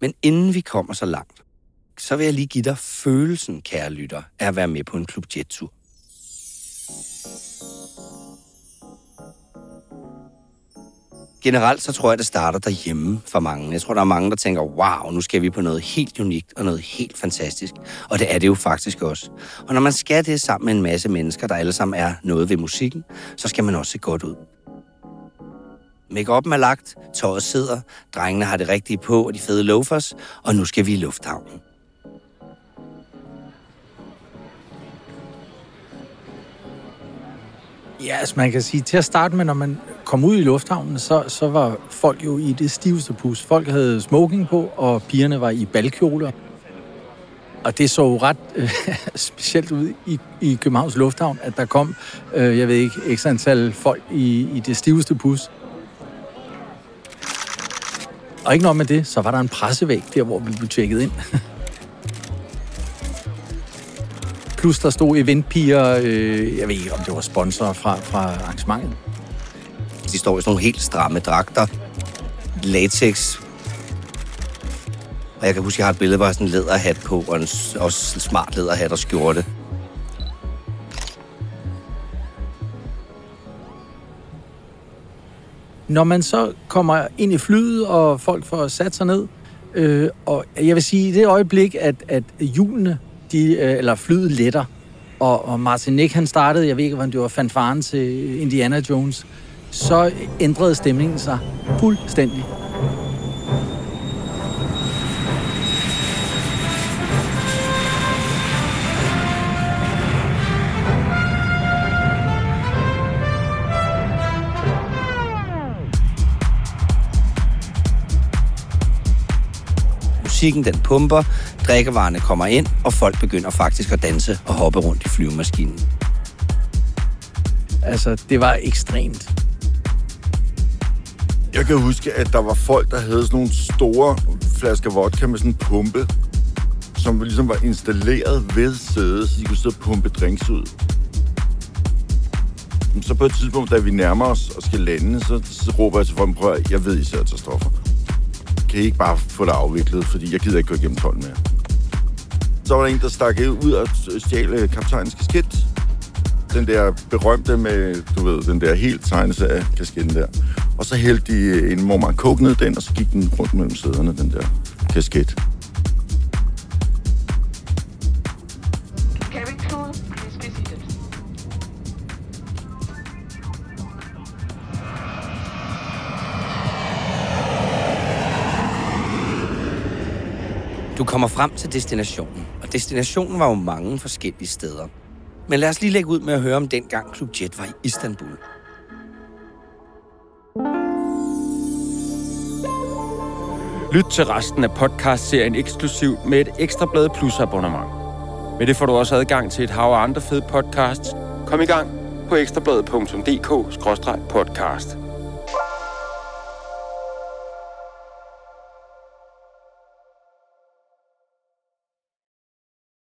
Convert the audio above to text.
Men inden vi kommer så langt, så vil jeg lige give dig følelsen, kære lytter, af at være med på en Klub Jet-tur. Generelt så tror jeg, det starter derhjemme for mange. Jeg tror, der er mange, der tænker, wow, nu skal vi på noget helt unikt og noget helt fantastisk. Og det er det jo faktisk også. Og når man skal det sammen med en masse mennesker, der alle sammen er noget ved musikken, så skal man også se godt ud. Make-up'en er lagt, tøjet sidder, drengene har det rigtige på og de fede loafers, og nu skal vi i lufthavnen. Ja, altså man kan sige, til at starte med, når man kom ud i lufthavnen, så, så var folk jo i det stiveste pus. Folk havde smoking på, og pigerne var i balkjoler. Og det så jo ret øh, specielt ud i, i Københavns Lufthavn, at der kom, øh, jeg ved ikke, ekstra antal folk i, i det stiveste pus. Og ikke nok med det, så var der en pressevæg der, hvor vi blev tjekket ind. Plus der stod eventpiger, øh, jeg ved ikke, om det var sponsorer fra, fra arrangementet. De står i sådan nogle helt stramme dragter. Latex. Og jeg kan huske, at jeg har et billede, hvor jeg har sådan en læderhat på, og en også smart læderhat og skjorte. Når man så kommer ind i flyet, og folk får sat sig ned, øh, og jeg vil sige, i det øjeblik, at, at hjulene, de, øh, eller flyet letter, og, og Martin Nick, han startede, jeg ved ikke, om det var, fanfaren til Indiana Jones, så ændrede stemningen sig fuldstændig. Musikken den pumper, drikkevarerne kommer ind, og folk begynder faktisk at danse og hoppe rundt i flyvemaskinen. Altså, det var ekstremt. Jeg kan huske, at der var folk, der havde sådan nogle store flasker vodka med sådan en pumpe, som ligesom var installeret ved sædet, så de kunne sidde og pumpe drinks ud. Så på et tidspunkt, da vi nærmer os og skal lande, så, så råber jeg til folk, prøv jeg ved, I ser til stoffer. Kan I ikke bare få det afviklet, fordi jeg gider ikke gå igennem 12 mere. Så var der en, der stak ud og stjal øh, kaptajnens kasket. Den der berømte med, du ved, den der helt tegneserie kasketten der. Og så hældte de øh, en mormor coke ned den, og så gik den rundt mellem sæderne, den der kasket. Du kommer frem til destinationen, og destinationen var jo mange forskellige steder. Men lad os lige lægge ud med at høre om dengang Klub Jet var i Istanbul. Lyt til resten af podcast-serien eksklusivt med et ekstra blad Plus abonnement. Med det får du også adgang til et hav af andre fede podcasts. Kom i gang på ekstrabladet.dk-podcast.